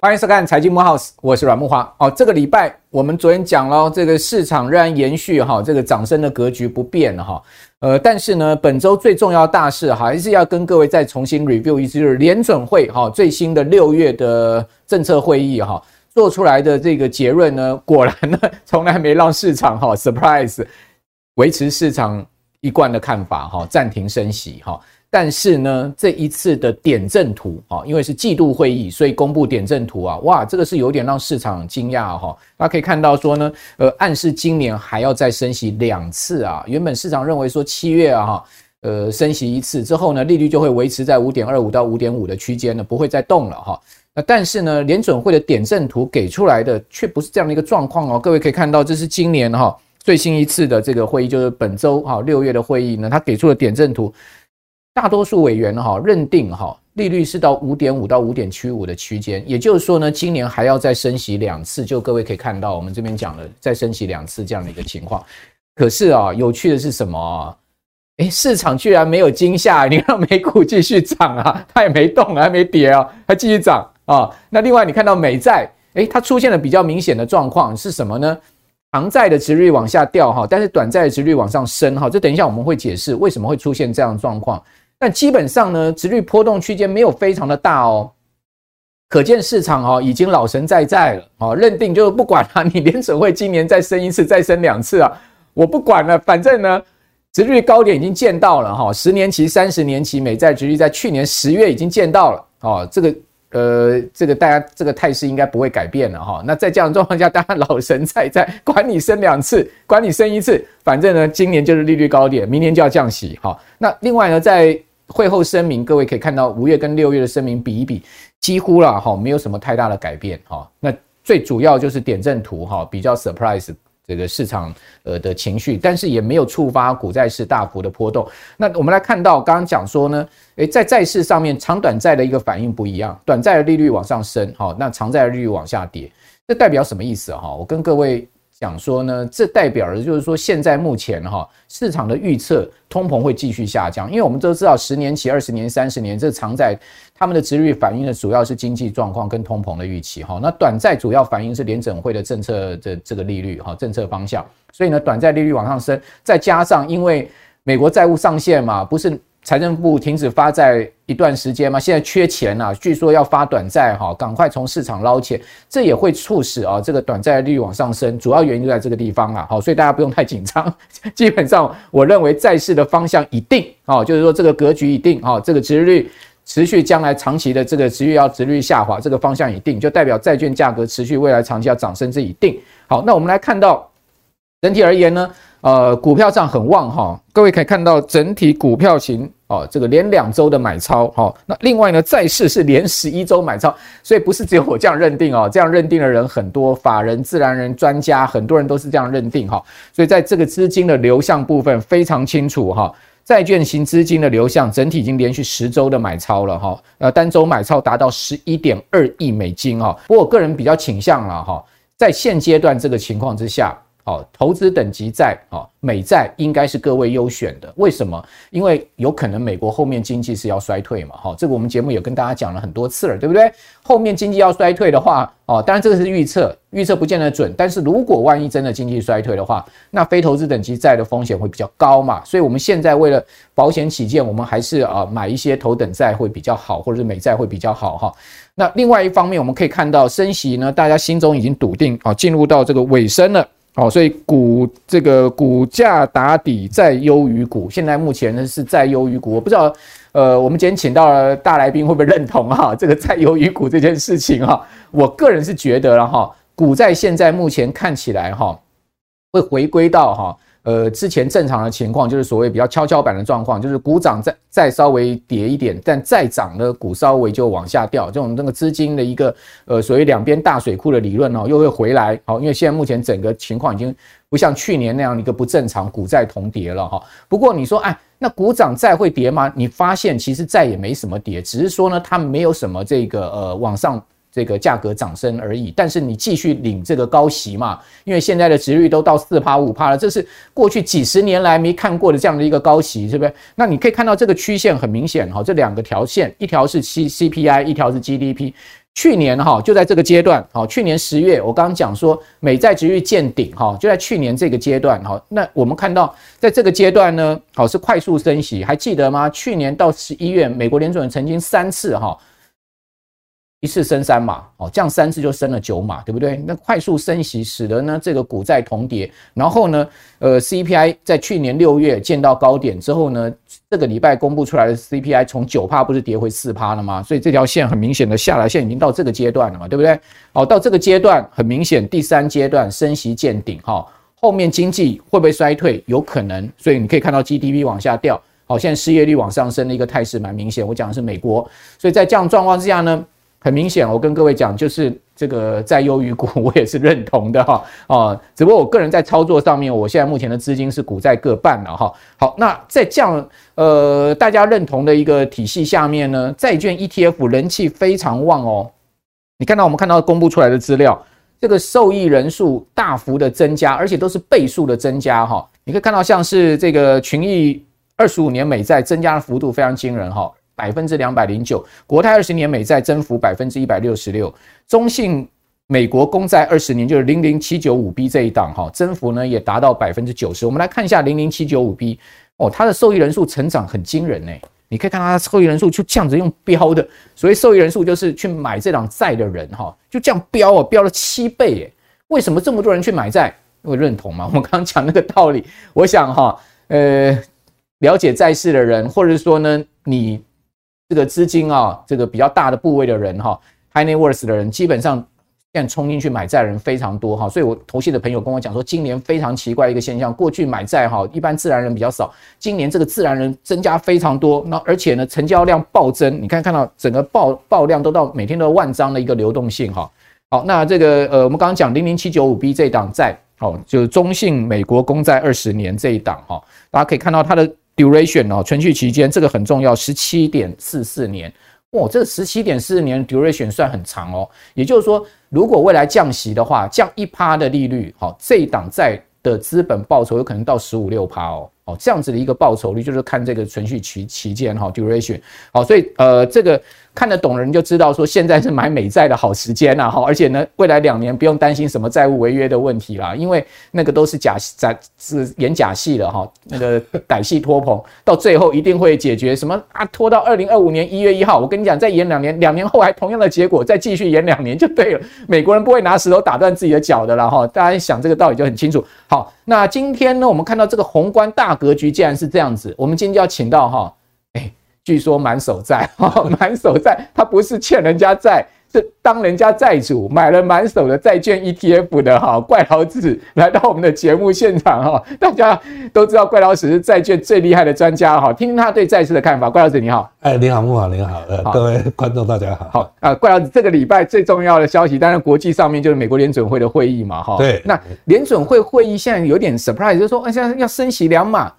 欢迎收看《财经木 house》，我是阮木华。哦，这个礼拜我们昨天讲了，这个市场仍然延续哈，这个涨升的格局不变哈。呃，但是呢，本周最重要大事还是要跟各位再重新 review 一次，就是联准会哈最新的六月的政策会议哈做出来的这个结论呢，果然呢从来没让市场哈 surprise，维持市场一贯的看法哈，暂停升息哈。但是呢，这一次的点阵图啊，因为是季度会议，所以公布点阵图啊，哇，这个是有点让市场惊讶哈。大家可以看到说呢，呃，暗示今年还要再升息两次啊。原本市场认为说七月啊，哈，呃，升息一次之后呢，利率就会维持在五点二五到五点五的区间呢，不会再动了哈。那但是呢，联准会的点阵图给出来的却不是这样的一个状况哦。各位可以看到，这是今年哈最新一次的这个会议，就是本周哈六月的会议呢，它给出了点阵图。大多数委员哈认定哈利率是到五点五到五点七五的区间，也就是说呢，今年还要再升息两次。就各位可以看到，我们这边讲了再升息两次这样的一个情况。可是啊，有趣的是什么啊？诶，市场居然没有惊吓，你看美股继续涨啊，它也没动，还没跌啊，它继续涨啊。那另外你看到美债，诶，它出现了比较明显的状况是什么呢？长债的殖率往下掉哈，但是短债的殖率往上升哈。这等一下我们会解释为什么会出现这样的状况。但基本上呢，殖率波动区间没有非常的大哦，可见市场哦已经老神在在了哦，认定就是不管了，你联准会今年再升一次，再升两次啊，我不管了，反正呢，殖率高点已经见到了哈，十年期、三十年期美债殖率在去年十月已经见到了哦，这个。呃，这个大家这个态势应该不会改变了哈。那在这样的状况下，当然老神在在，管你升两次，管你升一次，反正呢，今年就是利率高点，明年就要降息哈。那另外呢，在会后声明，各位可以看到五月跟六月的声明比一比，几乎了哈，没有什么太大的改变哈。那最主要就是点阵图哈，比较 surprise。这个市场呃的情绪，但是也没有触发股债市大幅的波动。那我们来看到刚刚讲说呢，诶，在债市上面，长短债的一个反应不一样，短债的利率往上升，好，那长债的利率往下跌，这代表什么意思哈？我跟各位。讲说呢，这代表的就是说，现在目前哈市场的预测，通膨会继续下降，因为我们都知道，十年期、二十年、三十年这长债，他们的殖率反映的主要是经济状况跟通膨的预期哈。那短债主要反映是联准会的政策的这个利率哈，政策方向。所以呢，短债利率往上升，再加上因为美国债务上限嘛，不是。财政部停止发债一段时间嘛，现在缺钱啊，据说要发短债哈，赶快从市场捞钱，这也会促使啊这个短债率往上升，主要原因就在这个地方啊，好，所以大家不用太紧张。基本上，我认为债市的方向已定啊，就是说这个格局已定啊，这个殖利率持续将来长期的这个殖利率要殖利率下滑，这个方向已定，就代表债券价格持续未来长期要涨升，这已定。好，那我们来看到整体而言呢。呃，股票上很旺哈，各位可以看到整体股票型哦，这个连两周的买超哈。那另外呢，债市是连十一周买超，所以不是只有我这样认定哦，这样认定的人很多，法人、自然人、专家，很多人都是这样认定哈。所以在这个资金的流向部分非常清楚哈，债券型资金的流向整体已经连续十周的买超了哈，呃，单周买超达到十一点二亿美金哈。不过我个人比较倾向了哈，在现阶段这个情况之下。好，投资等级债，好，美债应该是各位优选的。为什么？因为有可能美国后面经济是要衰退嘛，好，这个我们节目也跟大家讲了很多次了，对不对？后面经济要衰退的话，哦，当然这个是预测，预测不见得准。但是如果万一真的经济衰退的话，那非投资等级债的风险会比较高嘛。所以我们现在为了保险起见，我们还是啊买一些头等债会比较好，或者是美债会比较好哈。那另外一方面，我们可以看到升息呢，大家心中已经笃定啊，进入到这个尾声了。好，所以股这个股价打底再优于股，现在目前呢是再优于股。我不知道，呃，我们今天请到了大来宾会不会认同哈？这个再优于股这件事情哈，我个人是觉得了哈，股债现在目前看起来哈，会回归到哈。呃，之前正常的情况就是所谓比较跷跷板的状况，就是股涨再再稍微跌一点，但再涨呢，股稍微就往下掉，这种那个资金的一个呃所谓两边大水库的理论哦，又会回来。好，因为现在目前整个情况已经不像去年那样一个不正常，股债同跌了哈。不过你说，哎，那股涨再会跌吗？你发现其实再也没什么跌，只是说呢，它没有什么这个呃往上这个价格涨升而已。但是你继续领这个高息嘛，因为现在的值率都到四趴五趴了，这是过去几十年来没看过的这样的一个高息，是不是？那你可以看到这个曲线很明显哈，这两个条线，一条是 C C P I，一条是 G D P。去年哈就在这个阶段，好，去年十月我刚刚讲说美债值率见顶哈，就在去年这个阶段哈。那我们看到在这个阶段呢，好是快速升息，还记得吗？去年到十一月，美国联准曾经三次哈。一次升三码，哦，降三次就升了九码，对不对？那快速升息使得呢这个股债同跌，然后呢，呃，CPI 在去年六月见到高点之后呢，这个礼拜公布出来的 CPI 从九趴不是跌回四趴了吗？所以这条线很明显的下来线已经到这个阶段了嘛，对不对？好，到这个阶段很明显，第三阶段升息见顶，哈，后面经济会不会衰退？有可能，所以你可以看到 GDP 往下掉，好，现在失业率往上升的一个态势蛮明显。我讲的是美国，所以在这样状况之下呢。很明显，我跟各位讲，就是这个在优于股，我也是认同的哈啊。只不过我个人在操作上面，我现在目前的资金是股债各半了哈。好，那在这样呃大家认同的一个体系下面呢，债券 ETF 人气非常旺哦。你看到我们看到公布出来的资料，这个受益人数大幅的增加，而且都是倍数的增加哈。你可以看到像是这个群益二十五年美债增加的幅度非常惊人哈。百分之两百零九，国泰二十年美债增幅百分之一百六十六，中信美国公债二十年就是零零七九五 B 这一档哈，增幅呢也达到百分之九十。我们来看一下零零七九五 B 哦，它的受益人数成长很惊人呢。你可以看它的受益人数就这样子用飙的，所以受益人数就是去买这档债的人哈，就这样飙哦，飙了七倍哎。为什么这么多人去买债？因为认同嘛。我们刚刚讲那个道理，我想哈，呃，了解债市的人，或者说呢，你。这个资金啊，这个比较大的部位的人哈，high net worth 的人，基本上现在冲进去买债的人非常多哈，所以我投信的朋友跟我讲说，今年非常奇怪一个现象，过去买债哈，一般自然人比较少，今年这个自然人增加非常多，那而且呢，成交量暴增，你看看到整个爆爆量都到每天都万张的一个流动性哈，好，那这个呃，我们刚刚讲零零七九五 B 这档债，哦，就是中信美国公债二十年这一档哈，大家可以看到它的。Duration 哦，存续期间这个很重要，十七点四四年，哇，这十七点四四年 duration 算很长哦。也就是说，如果未来降息的话，降一趴的利率，好，这一档债的资本报酬有可能到十五六趴哦。哦，这样子的一个报酬率，就是看这个存续期期间哈，duration。好，所以呃，这个。看得懂的人就知道，说现在是买美债的好时间呐，哈，而且呢，未来两年不用担心什么债务违约的问题啦，因为那个都是假假是演假戏了哈，那个歹戏拖棚，到最后一定会解决。什么啊，拖到二零二五年一月一号，我跟你讲，再演两年，两年后还同样的结果，再继续演两年就对了。美国人不会拿石头打断自己的脚的啦，哈，大家想这个道理就很清楚。好，那今天呢，我们看到这个宏观大格局既然是这样子，我们今天就要请到哈。据说满手债，哈，满手债，他不是欠人家债，是当人家债主买了满手的债券 ETF 的哈，怪老子来到我们的节目现场哈，大家都知道怪老子是债券最厉害的专家哈，听听他对债市的看法。怪老子你好，哎，你好慕驊，你好，呃，各位观众大家好，好啊，怪老子这个礼拜最重要的消息，当然国际上面就是美国联准会的会议嘛，哈，对，那联准会会议现在有点 surprise，就是说，现在要升息两码。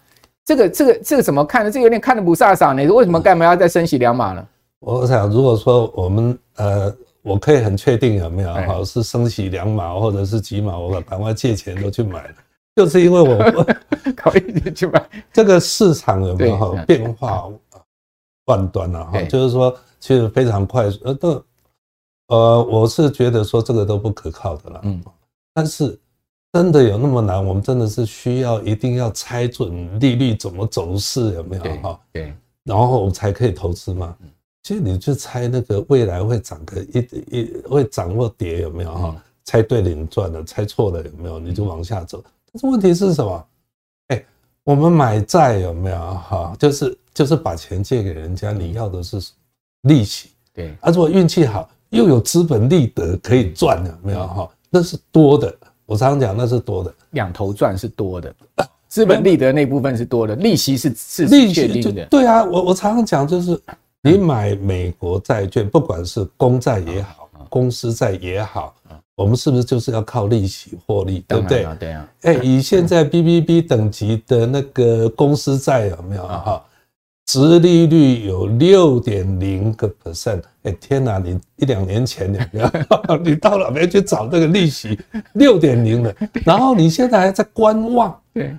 这个这个这个怎么看呢？这个有点看得不飒飒呢。为什么干嘛要再升息两码呢？我想，如果说我们呃，我可以很确定有没有哈，是升息两码或者是几码，我赶快借钱都去买了，就是因为我 可以去买。这个市场有没有哈变化万端了哈？就是说，其实非常快速。呃，都呃，我是觉得说这个都不可靠的了。嗯，但是。真的有那么难？我们真的是需要一定要猜准利率怎么走势有没有哈？对，然后我们才可以投资嘛？其实你就猜那个未来会涨个一一会涨或跌有没有哈？猜对了你赚了，猜错了有没有？你就往下走。但是问题是什么？哎，我们买债有没有哈？就是就是把钱借给人家，你要的是利息。对，啊，如果运气好又有资本利得可以赚有没有哈？那是多的。我常常讲，那是多的，两头赚是多的，资本利得那部分是多的，利息是是 利息确定的。对啊，我我常常讲，就是你买美国债券，不管是公债也好，公司债也好，我们是不是就是要靠利息获利，对不对？对啊。哎，以现在 BBB 等级的那个公司债有没有哈？殖利率有六点零个 percent，哎天哪，你一两年前有没有？你 到哪边去找这个利息？六点零的，然后你现在还在观望，对，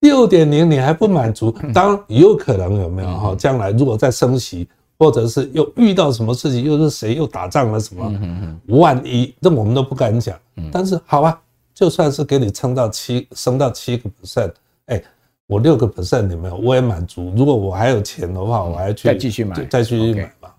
六点零你还不满足？当然有可能有没有哈？将来如果再升息，或者是又遇到什么事情，又是谁又打仗了什么？万一这我们都不敢讲。但是好吧，就算是给你撑到七，升到七个 percent，哎。我六个 percent 有没有？我也满足。如果我还有钱的话，我还去再继续买，再继续买吧。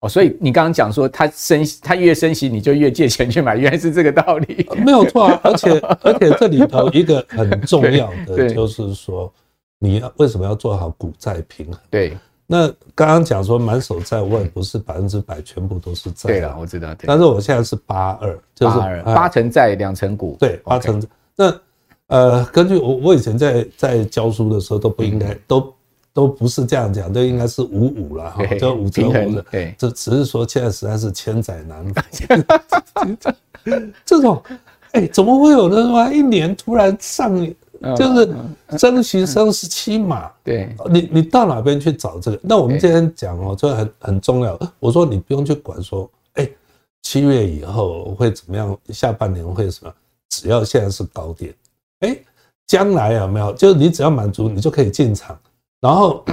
哦，所以你刚刚讲说，他升，他越升息，你就越借钱去买，原来是这个道理。没有错啊，而且 而且这里头一个很重要的就是说，你要为什么要做好股债平衡？对。那刚刚讲说满手债，我也不是百分之百全部都是债。对了，我知道。但是我现在是八二，就是八成债，两成股。对，八成。那。呃，根据我我以前在在教书的时候都不应该都都不是这样讲，都应该是五五了哈，就五折五的。对，这只是说现在实在是千载难逢。这种，哎，怎么会有人说一年突然上，就是升息升十七码？对，你你到哪边去找这个？那我们今天讲哦，这很很重要。我说你不用去管说，哎，七月以后会怎么样？下半年会什么？只要现在是高点。哎，将来有没有？就是你只要满足，你就可以进场。然后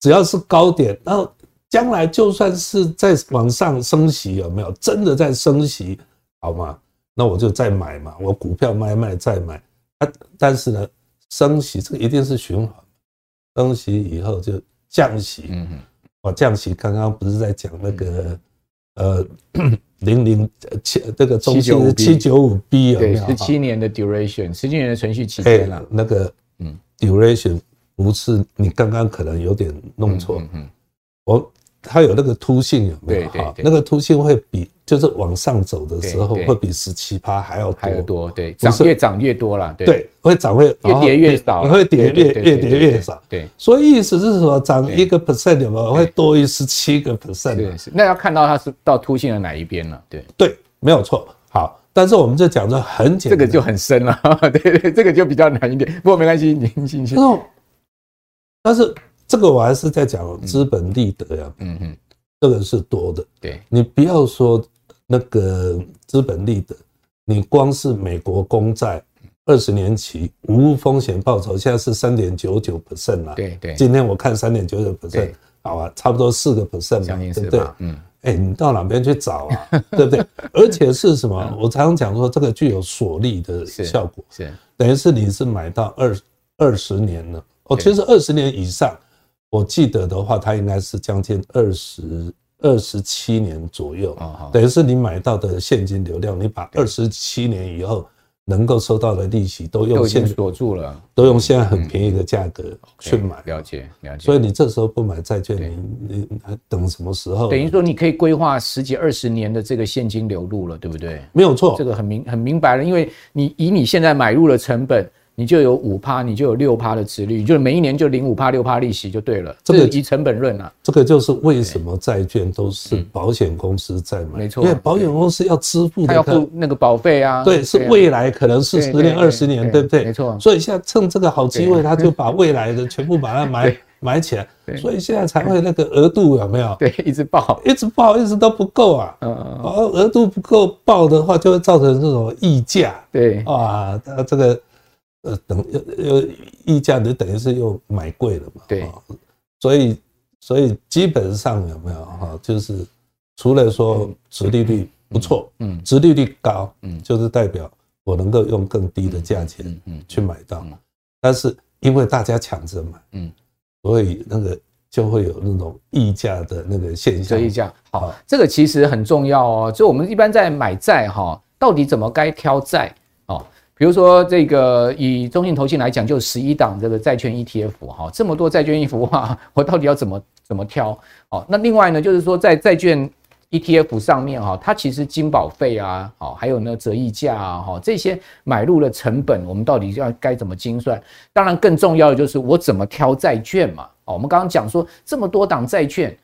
只要是高点，然后将来就算是在往上升息，有没有？真的在升息，好吗？那我就再买嘛，我股票卖卖再买。啊，但是呢，升息这个一定是循环，升息以后就降息。嗯嗯，我降息刚刚不是在讲那个呃。零零七这个中期是七九五 B 有没有？十七年的 duration，十七年的存续期间了。那个嗯，duration 不是你刚刚可能有点弄错。嗯嗯，我它有那个凸性有没有？对，那个凸性会比就是往上走的时候会比十七趴还要多。还要多，对，涨越涨越多了。对，会涨会越跌越少，会跌越越跌越少。对，所以意思是说涨一个 percent 有没有会多于十七个 percent？对，那要看到它是到凸性的哪一边了。对对，没有错。好，但是我们就讲的很简单，这个就很深了。对对，这个就比较难一点。不过没关系，您进去。但是这个我还是在讲资本利得呀。嗯嗯，这个是多的。对，你不要说。那个资本利得，你光是美国公债二十年期无风险报酬，现在是三点九九 percent 了。对对，今天我看三点九九 percent，好啊，差不多四个 percent 嘛，对不对？嗯，哎，你到哪边去找啊？对不对？而且是什么？我常常讲说，这个具有锁利的效果，是等于是你是买到二二十年了。哦，其实二十年以上，我记得的话，它应该是将近二十。二十七年左右，等于是你买到的现金流量，你把二十七年以后能够收到的利息都用现锁住了，都用现在很便宜的价格去买。了解，了解。所以你这时候不买债券，你你还等什么时候？等于说你可以规划十几二十年的这个现金流入了，对不对？没有错，这个很明很明白了，因为你以你现在买入的成本。你就有五趴，你就有六趴的殖率，就是每一年就领五趴六趴利息就对了。这个以成本论啊，这个就是为什么债券都是保险公司在买，没错，因为保险公司要支付的，他要付那个保费啊。对，是未来可能是十年二十年，对不对？没错。所以现在趁这个好机会，他就把未来的全部把它买 买起来，所以现在才会那个额度有没有？对，一直报，一直报，一直都不够啊。嗯嗯。额度不够报的话，就会造成这种溢价。对啊，它这个。呃，等又又溢价，你等于是又买贵了嘛？对，所以所以基本上有没有哈？就是除了说殖利率不错，嗯，殖利率高，嗯，就是代表我能够用更低的价钱，嗯，去买到。但是因为大家抢着买，嗯，所以那个就会有那种溢价的那个现象。溢价，好，这个其实很重要哦。就我们一般在买债哈，到底怎么该挑债？比如说，这个以中信投信来讲，就十一档这个债券 ETF 哈，这么多债券 ETF 哇，我到底要怎么怎么挑？哦，那另外呢，就是说在债券 ETF 上面哈，它其实金保费啊，好，还有呢折溢价啊，哈，这些买入的成本，我们到底要该怎么精算？当然，更重要的就是我怎么挑债券嘛。哦，我们刚刚讲说这么多档债券。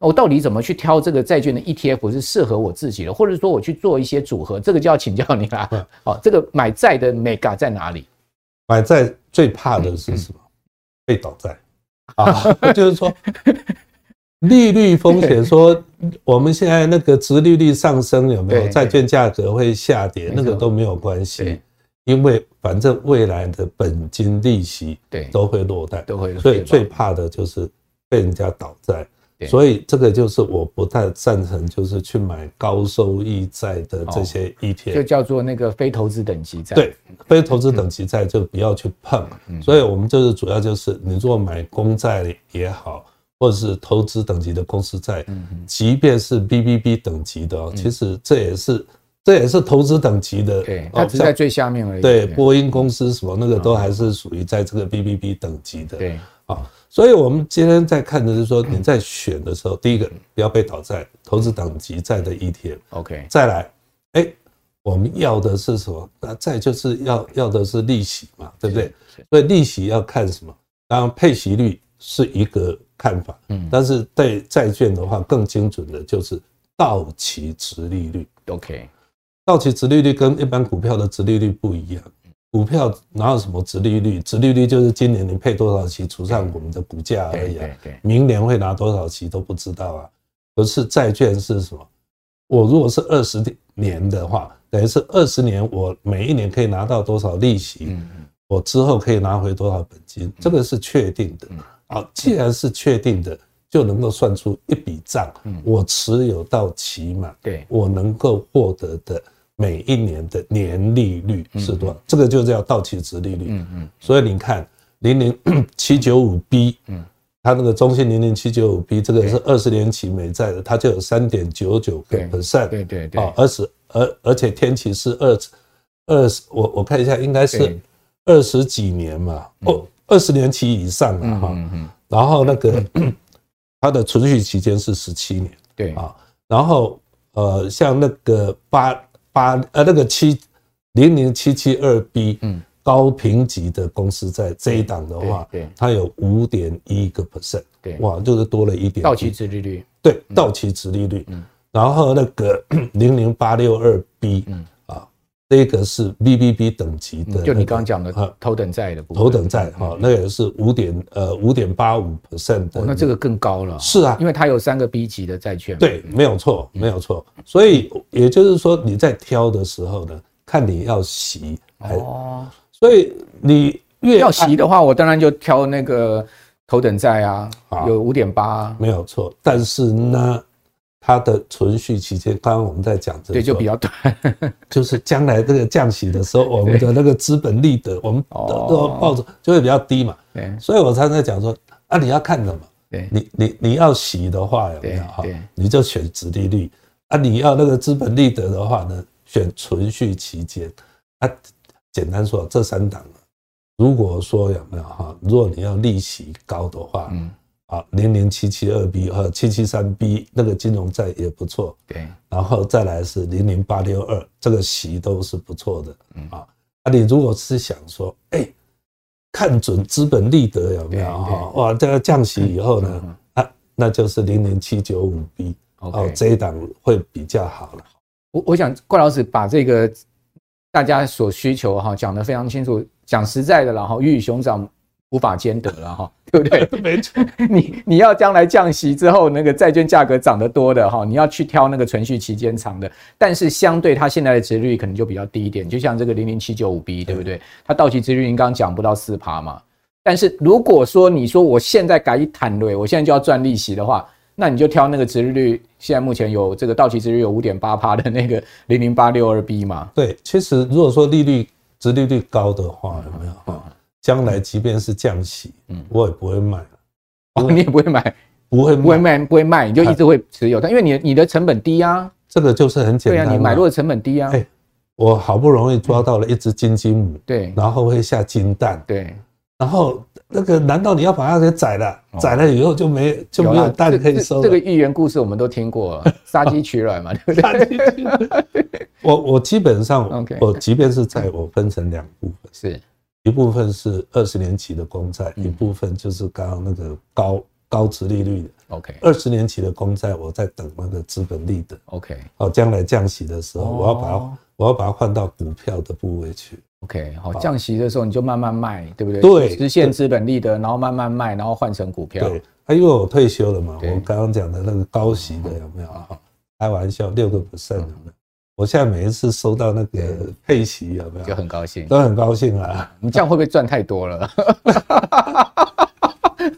我到底怎么去挑这个债券的 ETF 是适合我自己的，或者说我去做一些组合，这个就要请教你啦。好，这个买债的 mega 在哪里？买债最怕的是什么？被倒债。啊，就是说利率风险，说我们现在那个殖利率上升有没有？债券价格会下跌，那个都没有关系，因为反正未来的本金利息对都会落袋，都会，所以最怕的就是被人家倒债。所以这个就是我不太赞成，就是去买高收益债的这些 ETF，就叫做那个非投资等级债。对，非投资等级债就不要去碰。所以我们就是主要就是，你如果买公债也好，或者是投资等级的公司债，即便是 BBB 等级的，其实这也是这也是投资等级的。对，它只在最下面而已。对，波音公司什么那个都还是属于在这个 BBB 等级的。对。啊，所以我们今天在看的是说，你在选的时候，第一个不要被倒债，投资等级债的 ETF。OK，再来，哎，我们要的是什么？那再就是要要的是利息嘛，对不对？所以利息要看什么？当然配息率是一个看法，嗯，但是对债券的话，更精准的就是到期值利率。OK，到期值利率跟一般股票的值利率不一样。股票哪有什么殖利率？殖利率就是今年你配多少期除上我们的股价而已啊。明年会拿多少期都不知道啊。可是债券是什么？我如果是二十年的话，等于是二十年，我每一年可以拿到多少利息？我之后可以拿回多少本金？这个是确定的。好，既然是确定的，就能够算出一笔账。我持有到期满，对，我能够获得的。每一年的年利率是多少？这个就叫到期值利率。嗯嗯。所以你看，零零 七九五 B，嗯，它那个中信零零七九五 B，这个是二十年期美债的，它就有三点九九个 percent。对对对。哦，而是而而且天期是二二十，我我看一下，应该是二十几年嘛。哦，二十年期以上了哈。嗯嗯。然后那个 它的存续期间是十七年。对啊。然后呃，像那个八。八呃那个七零零七七二 B，嗯，高评级的公司在这一档的话，对，它有五点一个 percent，对，哇，就是多了一点。到期值利率，对，到期值利率，嗯，然后那个零零八六二 B，嗯。这个是 BBB 等级的，就你刚刚讲的头等债的部分，头等债哈，那个是五点呃五点八五 percent 的，那这个更高了。是啊，因为它有三个 B 级的债券。对，没有错，没有错。所以也就是说，你在挑的时候呢，看你要洗哦。所以你越要洗的话，我当然就挑那个头等债啊，有五点八，没有错。但是呢。它的存续期间，刚刚我们在讲这个，对，就比较短，就是将来这个降息的时候，我们的那个资本利得，我们都都抱着就会比较低嘛。对，所以我常常在讲说，啊，你要看什么？对，你你你要息的话有没有哈？你就选殖利率啊。你要那个资本利得的话呢，选存续期间啊。简单说，这三档，如果说有没有哈？如果你要利息高的话，嗯。啊，零零七七二 B 和七七三 B 那个金融债也不错，对，然后再来是零零八六二，这个息都是不错的，嗯啊，啊，你如果是想说，哎，看准资本利得有没有哈？哇，这个降息以后呢，啊，那就是零零七九五 B，哦，这一档会比较好了。我我想怪老师把这个大家所需求哈讲得非常清楚，讲实在的然后鱼与熊掌。无法兼得了哈，对不对？没错，你你要将来降息之后，那个债券价格涨得多的哈，你要去挑那个存续期间长的，但是相对它现在的值率可能就比较低一点，就像这个零零七九五 B，对不对？它到期殖利率您刚刚讲不到四趴嘛，但是如果说你说我现在改一坦瑞，我现在就要赚利息的话，那你就挑那个值利率，现在目前有这个到期值率有五点八趴的那个零零八六二 B 嘛？对，其实如果说利率值利率高的话，有没有？将来即便是降息，嗯，我也不会卖，哦，你也不会买，不会不会卖，不会卖，你就一直会持有它，因为你你的成本低啊，这个就是很简单，对啊，你买入的成本低啊，哎，我好不容易抓到了一只金鸡母，对，然后会下金蛋，对，然后那个难道你要把它给宰了？宰了以后就没就没有蛋可以收了？这个寓言故事我们都听过，杀鸡取卵嘛，对不对？我我基本上，我即便是在我分成两部分。是。一部分是二十年期的公债，一部分就是刚刚那个高高值利率的。OK，二十年期的公债，我在等那个资本利得。OK，好，将来降息的时候，我要把它，我要把它换到股票的部位去。OK，好，降息的时候你就慢慢卖，对不对？对，实现资本利得，然后慢慢卖，然后换成股票。对，因为我退休了嘛，我刚刚讲的那个高息的有没有？开玩笑，六个 percent 有没有？我现在每一次收到那个配息有没有？就很高兴，都很高兴啊。你 这样会不会赚太多了？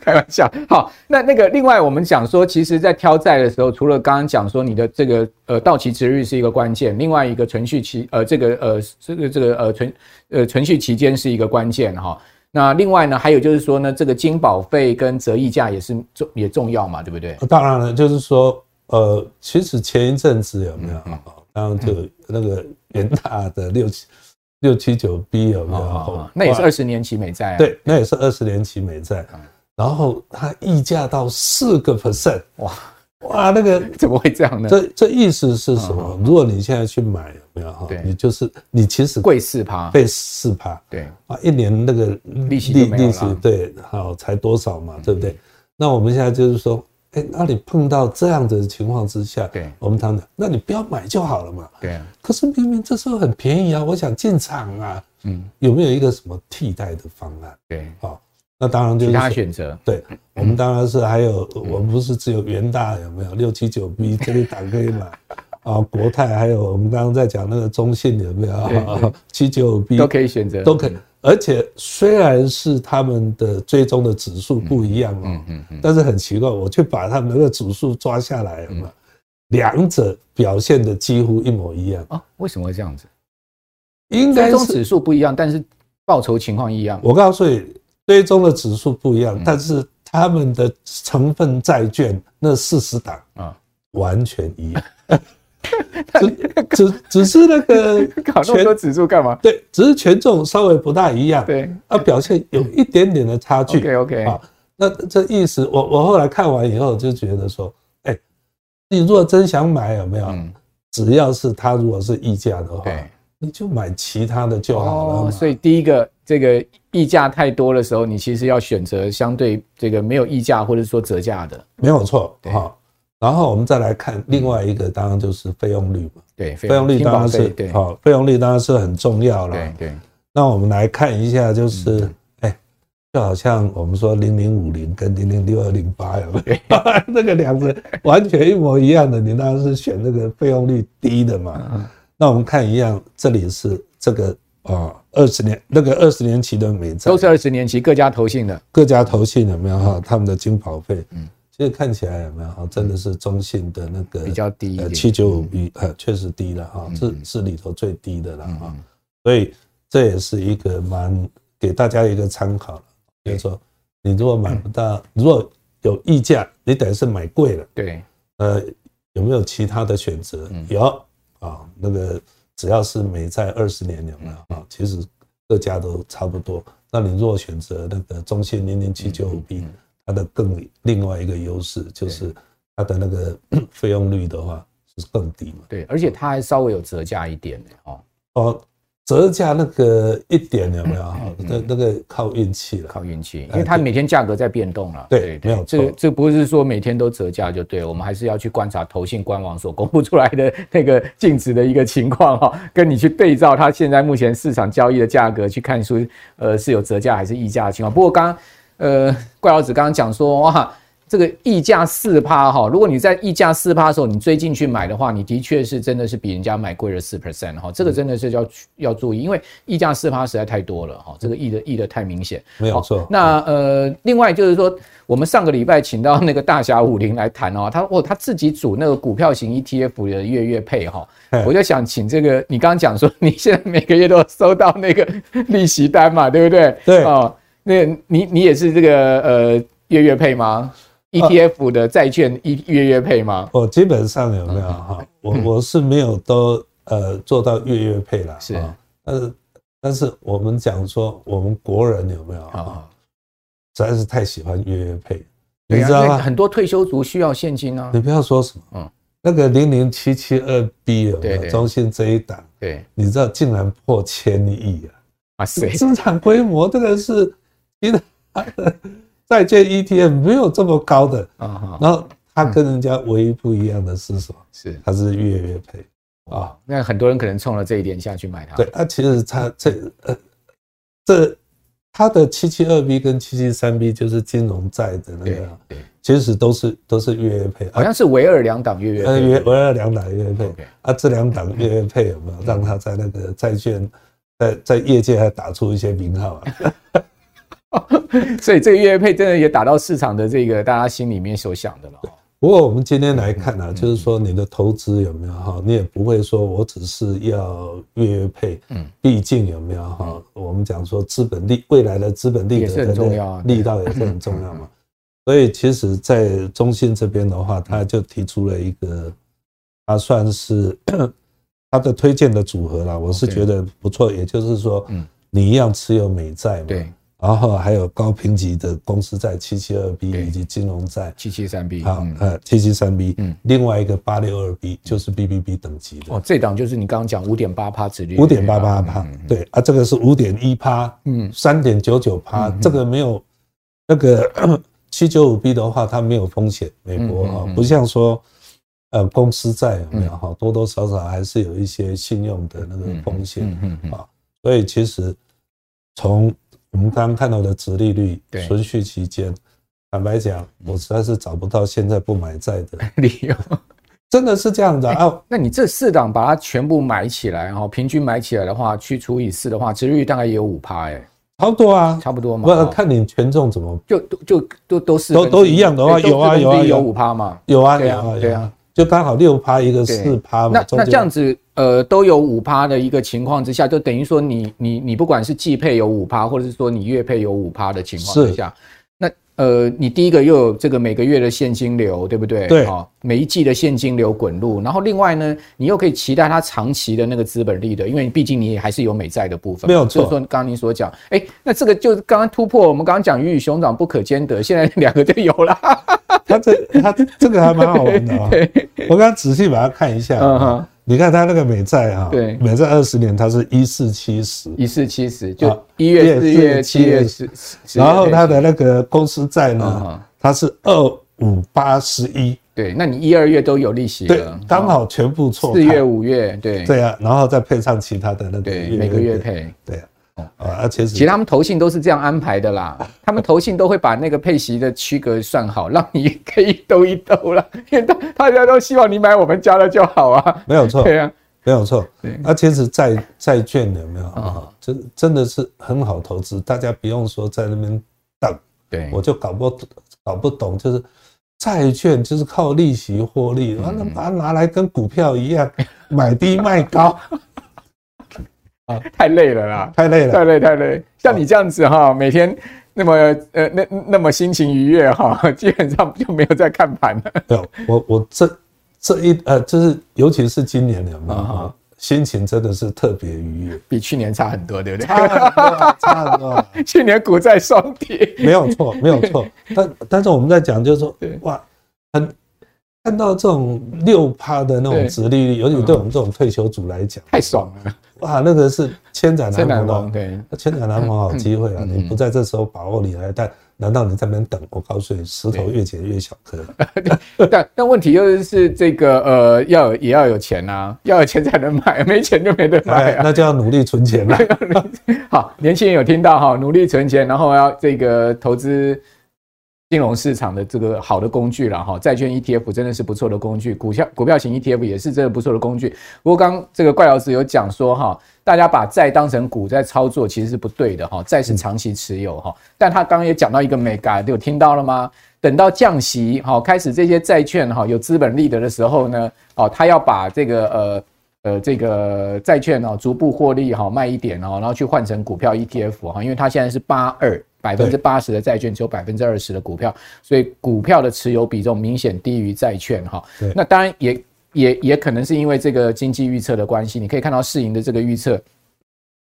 开玩笑，好，那那个另外我们讲说，其实，在挑债的时候，除了刚刚讲说你的这个呃到期值率是一个关键，另外一个存续期呃这个呃这个这个呃存呃存续期间是一个关键哈。那另外呢，还有就是说呢，这个金保费跟折溢价也是重也重要嘛，对不对？当然了，就是说呃，其实前一阵子有没有？当然就那个元大的六七六七九 B 有没有？那也是二十年期美债，对，那也是二十年期美债。然后它溢价到四个 percent，哇哇，那个 怎么会这样呢？这这意思是什么？如果你现在去买，有没有哈？你就是你其实贵四趴，贵四趴，对啊，一年那个利息利利息对，好才多少嘛，对不对？那我们现在就是说，哎，那你碰到这样的情况之下，对，我们常讲，那你不要买就好了嘛。对。可是明明这时候很便宜啊，我想进场啊，嗯，有没有一个什么替代的方案？对，好。那当然就是其他选择。对，我们当然是还有，我们不是只有元大有没有六七九 B 这里打可以买 啊？国泰还有我们刚刚在讲那个中信有没有？七九 B 都可以选择，都可以。而且虽然是他们的追踪的指数不一样哦，但是很奇怪，我却把他们那个指数抓下来有没有？两者表现的几乎一模一样啊？为什么会这样子？应该是指数不一样，但是报酬情况一样。我告诉你。追踪的指数不一样，但是他们的成分债券那四十档啊，完全一样。只只只是那个搞那么多指数干嘛？对，只是权重稍微不大一样。对，啊，表现有一点点的差距。OK OK 啊，那这意思，我我后来看完以后就觉得说，哎，你如果真想买，有没有？只要是它如果是溢价的话，你就买其他的就好了。所以第一个。这个溢价太多的时候，你其实要选择相对这个没有溢价或者说折价的，没有错。好，然后我们再来看另外一个，当然就是费用率嘛。对，费用率当然是好，费用率当然是很重要了。对对。那我们来看一下，就是哎，就好像我们说零零五零跟零零六二零八有没有？那个两个完全一模一样的，你当然是选那个费用率低的嘛。那我们看一样，这里是这个。啊，二十年那个二十年期的美债都是二十年期，各家投信的，各家投信有没有哈？他们的金保费，嗯，其实看起来有没有哈？真的是中性的那个比较低，呃，七九五 B，呃，确实低了哈，是是里头最低的了哈。所以这也是一个蛮给大家一个参考了，就是说你如果买不到，如果有溢价，你等于是买贵了，对，呃，有没有其他的选择？有啊，那个。只要是美债二十年有没有啊？其实各家都差不多。那你如果选择那个中性零零七九五 B，它的更另外一个优势就是它的那个 费用率的话是更低嘛。对，而且它还稍微有折价一点的哦。哦。折价那个一点有没有？那那个靠运气了，靠运气，因为它每天价格在变动了。对，没有错。这这不是说每天都折价就对，我们还是要去观察投信官网所公布出来的 那个净值的一个情况哈，跟你去对照它现在目前市场交易的价格去看出，呃，是有折价还是溢价的情况。不过刚刚呃，怪老子刚刚讲说哇。这个溢价四趴哈，如果你在溢价四趴的时候，你追进去买的话，你的确是真的是比人家买贵了四 percent 哈，这个真的是要要注意，因为溢价四趴实在太多了哈，这个溢的溢的太明显。没有错。那呃，另外就是说，我们上个礼拜请到那个大侠武林来谈哦，他哦他自己组那个股票型 ETF 的月月配哈，我就想请这个你刚刚讲说，你现在每个月都收到那个利息单嘛，对不对？对啊，那你你也是这个呃月月配吗？ETF 的债券一月月配吗？我基本上有没有哈？我我是没有都呃做到月月配了，是。但是但是我们讲说我们国人有没有啊？实在是太喜欢月月配，你知道吗？很多退休族需要现金啊。你不要说什么，嗯，那个零零七七二 B 有没有？中信这一档，对，你知道竟然破千亿啊！啊，谁？资产规模这个是，其实。债券 ETF 没有这么高的啊，然后它跟人家唯一不一样的是什么？是它是月月配，啊，那很多人可能冲了这一点下去买它。对，那其实它这呃这它的七七二 B 跟七七三 B 就是金融债的那个，对，其实都是都是月月配，好像是唯二两档月月配，呃，月唯二两档月月配。啊，这两档月月配有没有 让它在那个债券在在业界还打出一些名号啊？所以这个月月配真的也打到市场的这个大家心里面所想的了。不过我们今天来看呢，就是说你的投资有没有哈？你也不会说我只是要月月配，嗯，毕竟有没有哈？我们讲说资本利未来的资本利得也是很重要，力道也是很重要嘛。所以其实，在中信这边的话，他就提出了一个，他算是 他的推荐的组合啦。我是觉得不错，也就是说，你一样持有美债嘛。对。然后还有高评级的公司债七七二 B 以及金融债七七三 B 好呃七七三 B 嗯，另外一个八六二 B 就是 BBB 等级的。哦，这档就是你刚刚讲五点八趴殖利率。五点八八趴对啊，这个是五点一趴嗯，三点九九趴这个没有那个 七九五 B 的话，它没有风险，美国哈不像说呃公司债有没有哈多多少少还是有一些信用的那个风险嗯嗯啊，所以其实从我们刚刚看到的殖利率存续期间，坦白讲，我实在是找不到现在不买债的。理由，真的是这样子啊？那你这四档把它全部买起来，哈，平均买起来的话，去除以四的话，殖利率大概也有五趴，哎，差不多啊，差不多嘛。不，看你权重怎么，就都就都都是都都一样的话，有啊有啊有五趴嘛，有啊有啊对啊，就刚好六趴一个四趴嘛。那那这样子。呃，都有五趴的一个情况之下，就等于说你你你不管是季配有五趴，或者是说你月配有五趴的情况之下，那呃，你第一个又有这个每个月的现金流，对不对？对，每一季的现金流滚入，然后另外呢，你又可以期待它长期的那个资本利得，因为毕竟你也还是有美债的部分。没有错。就是说刚刚您所讲，哎，那这个就是刚刚突破我们刚刚讲鱼与熊掌不可兼得，现在两个就有了。它这它这个还蛮好玩的啊！我刚刚仔细把它看一下。你看他那个美债啊，对，美债二十年它是一四七十，一四七十，就一月、四月、七月十，然后它的那个公司债呢，它是二五八十一，对，那你一二月都有利息，对，刚好全部错，四月、五月，对，对啊，然后再配上其他的那个每个月配，对。啊，而且其实他们投信都是这样安排的啦，他们投信都会把那个配息的区隔算好，让你可以兜一兜啦，因为大大家都希望你买我们家的就好啊，没有错，对啊，没有错，对，而且是债债券有没有啊？真真的是很好投资，大家不用说在那边等，对，我就搞不搞不懂，就是债券就是靠利息获利，完了把它拿来跟股票一样买低卖高。啊，太累了啦！太累了，太累，太累。像你这样子哈，每天那么呃，那那么心情愉悦哈，基本上就没有在看盘了。对，我我这这一呃，就是尤其是今年有没有哈，心情真的是特别愉悦，比去年差很多，对不对？差很多，差很多。去年股债双跌，没有错，没有错。但但是我们在讲，就是说，哇，很看到这种六趴的那种殖利率，尤其对我们这种退休族来讲，太爽了。哇，那个是千载难逢，对，千载难逢好机会啊！你不在这时候把握你来，但难道你在那边等？我告诉你，石头越捡越小颗。但但问题就是这个呃，要也要有钱啊，要有钱才能买，没钱就没得买啊。那就要努力存钱了。好，年轻人有听到哈，努力存钱，然后要这个投资。金融市场的这个好的工具了哈，债券 ETF 真的是不错的工具，股票股票型 ETF 也是真的不错的工具。不过刚这个怪老师有讲说哈，大家把债当成股在操作，其实是不对的哈，债是长期持有哈。但他刚刚也讲到一个美感，有听到了吗？等到降息哈，开始这些债券哈有资本利得的时候呢，哦，他要把这个呃呃这个债券哦逐步获利哈卖一点哦，然后去换成股票 ETF 哈，因为他现在是八二。百分之八十的债券只有百分之二十的股票，所以股票的持有比重明显低于债券哈。那当然也也也可能是因为这个经济预测的关系，你可以看到市盈的这个预测，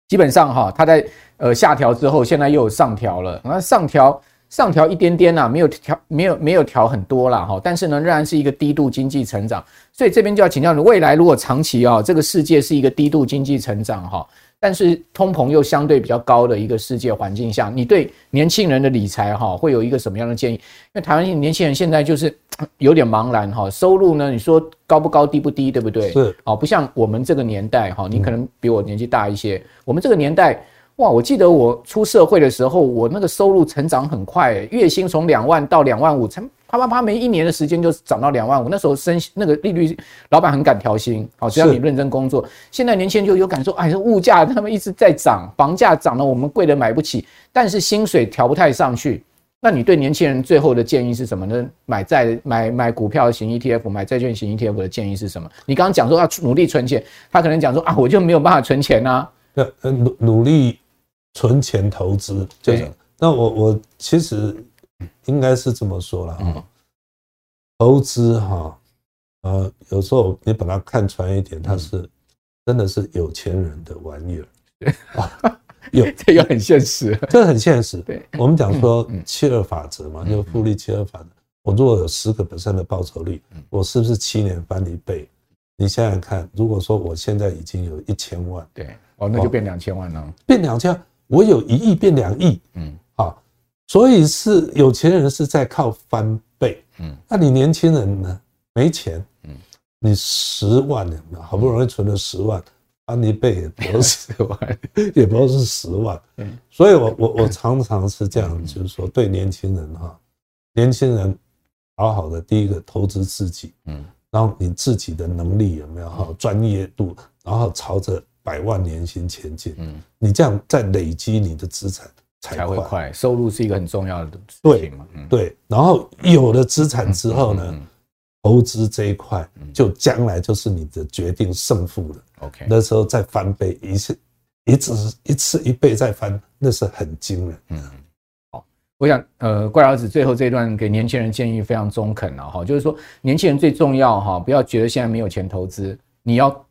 基本上哈，它在呃下调之后，现在又有上调了。那上调上调一点点呐，没有调没有没有调很多啦哈。但是呢，仍然是一个低度经济成长。所以这边就要请教你，未来如果长期啊，这个世界是一个低度经济成长哈。但是通膨又相对比较高的一个世界环境下，你对年轻人的理财哈会有一个什么样的建议？因为台湾年轻人现在就是有点茫然哈。收入呢，你说高不高，低不低，对不对？是，哦，不像我们这个年代哈，你可能比我年纪大一些，我们这个年代。哇，我记得我出社会的时候，我那个收入成长很快，月薪从两万到两万五，才啪啪啪没一年的时间就涨到两万五。那时候升那个利率，老板很敢调薪，好，只要你认真工作。现在年轻人就有感受，哎，这物价他们一直在涨，房价涨了，我们贵的买不起，但是薪水调不太上去。那你对年轻人最后的建议是什么呢？买债、买买股票型 ETF，买债券型 ETF 的建议是什么？你刚刚讲说要努力存钱，他可能讲说啊，我就没有办法存钱呐、啊。那努努力。存钱投资，对。那我我其实应该是这么说了啊，投资哈，呃，有时候你把它看穿一点，它是真的是有钱人的玩意儿啊。有 这个很现实，这很现实。对，我们讲说七二法则嘛，就复利七二法则。我如果有十个 percent 的报酬率，我是不是七年翻一倍？你想想看，如果说我现在已经有一千万，对，哦，那就变两千万了，变两千万。我有一亿变两亿，嗯，好，所以是有钱人是在靠翻倍，嗯，那你年轻人呢？没钱，嗯，你十万人好不容易存了十万，翻一倍也不是十万，也不是十万，嗯，所以我我我常常是这样，就是说对年轻人哈，年轻人好好的第一个投资自己，嗯，然后你自己的能力有没有？好专业度，然后朝着。百万年薪前进，嗯，你这样再累积你的资产才会快。收入是一个很重要的事情嘛，对，对。然后有了资产之后呢，投资这一块就将来就是你的决定胜负了。OK，那时候再翻倍一次，一次一次一倍再翻，那是很惊人。嗯，好，我想呃，怪老子最后这一段给年轻人建议非常中肯了哈，就是说年轻人最重要哈，不要觉得现在没有钱投资，你要。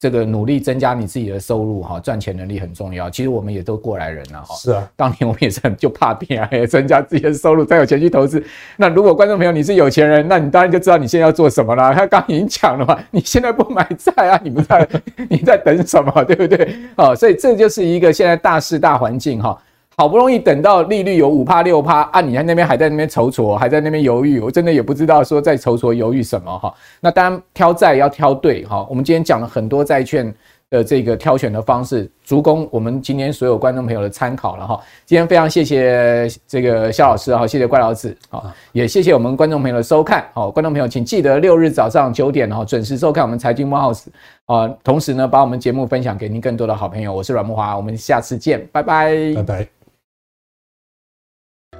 这个努力增加你自己的收入哈，赚钱能力很重要。其实我们也都过来人了哈。是啊，当年我们也是很就怕变啊，也增加自己的收入，才有钱去投资。那如果观众朋友你是有钱人，那你当然就知道你现在要做什么了。他刚已经讲了嘛，你现在不买菜啊，你不在，你在等什么，对不对？哦，所以这就是一个现在大势大环境哈。好不容易等到利率有五趴六趴啊，你在那边还在那边踌躇，还在那边犹豫，我真的也不知道说在踌躇犹豫什么哈。那当然挑债要挑对哈。我们今天讲了很多债券的这个挑选的方式，足供我们今天所有观众朋友的参考了哈。今天非常谢谢这个肖老师哈，谢谢怪老子啊，也谢谢我们观众朋友的收看。好，观众朋友请记得六日早上九点哈准时收看我们财经慕 House 啊，同时呢把我们节目分享给您更多的好朋友。我是阮木华，我们下次见，拜拜，拜拜。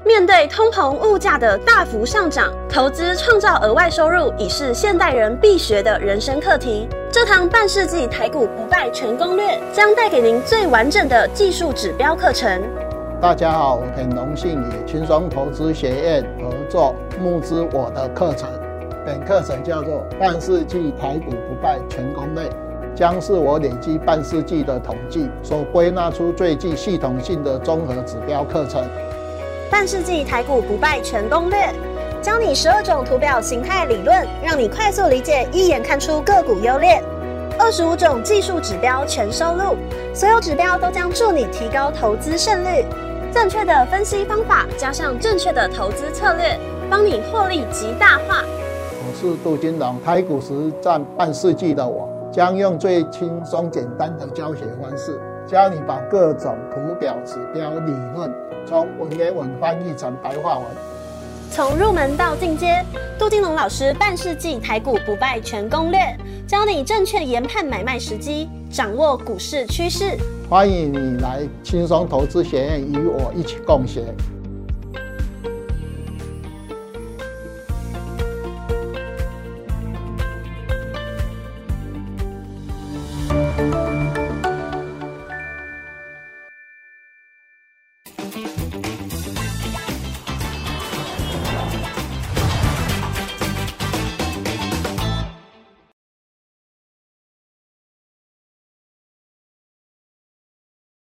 面对通膨物价的大幅上涨，投资创造额外收入已是现代人必学的人生课题。这堂半世纪台股不败全攻略将带给您最完整的技术指标课程。大家好，我很荣幸与轻松投资学院合作募资我的课程。本课程叫做《半世纪台股不败全攻略》，将是我累积半世纪的统计所归纳出最具系统性的综合指标课程。半世纪台股不败全攻略，教你十二种图表形态理论，让你快速理解，一眼看出个股优劣。二十五种技术指标全收录，所有指标都将助你提高投资胜率。正确的分析方法加上正确的投资策略，帮你获利极大化。我是杜金龙，台股实战半世纪的我，将用最轻松简单的教学方式，教你把各种图表指标理论。从文言文翻译成白话文，从入门到进阶，杜金龙老师半世纪台股不败全攻略，教你正确研判买卖时机，掌握股市趋势。欢迎你来轻松投资学院与我一起共学。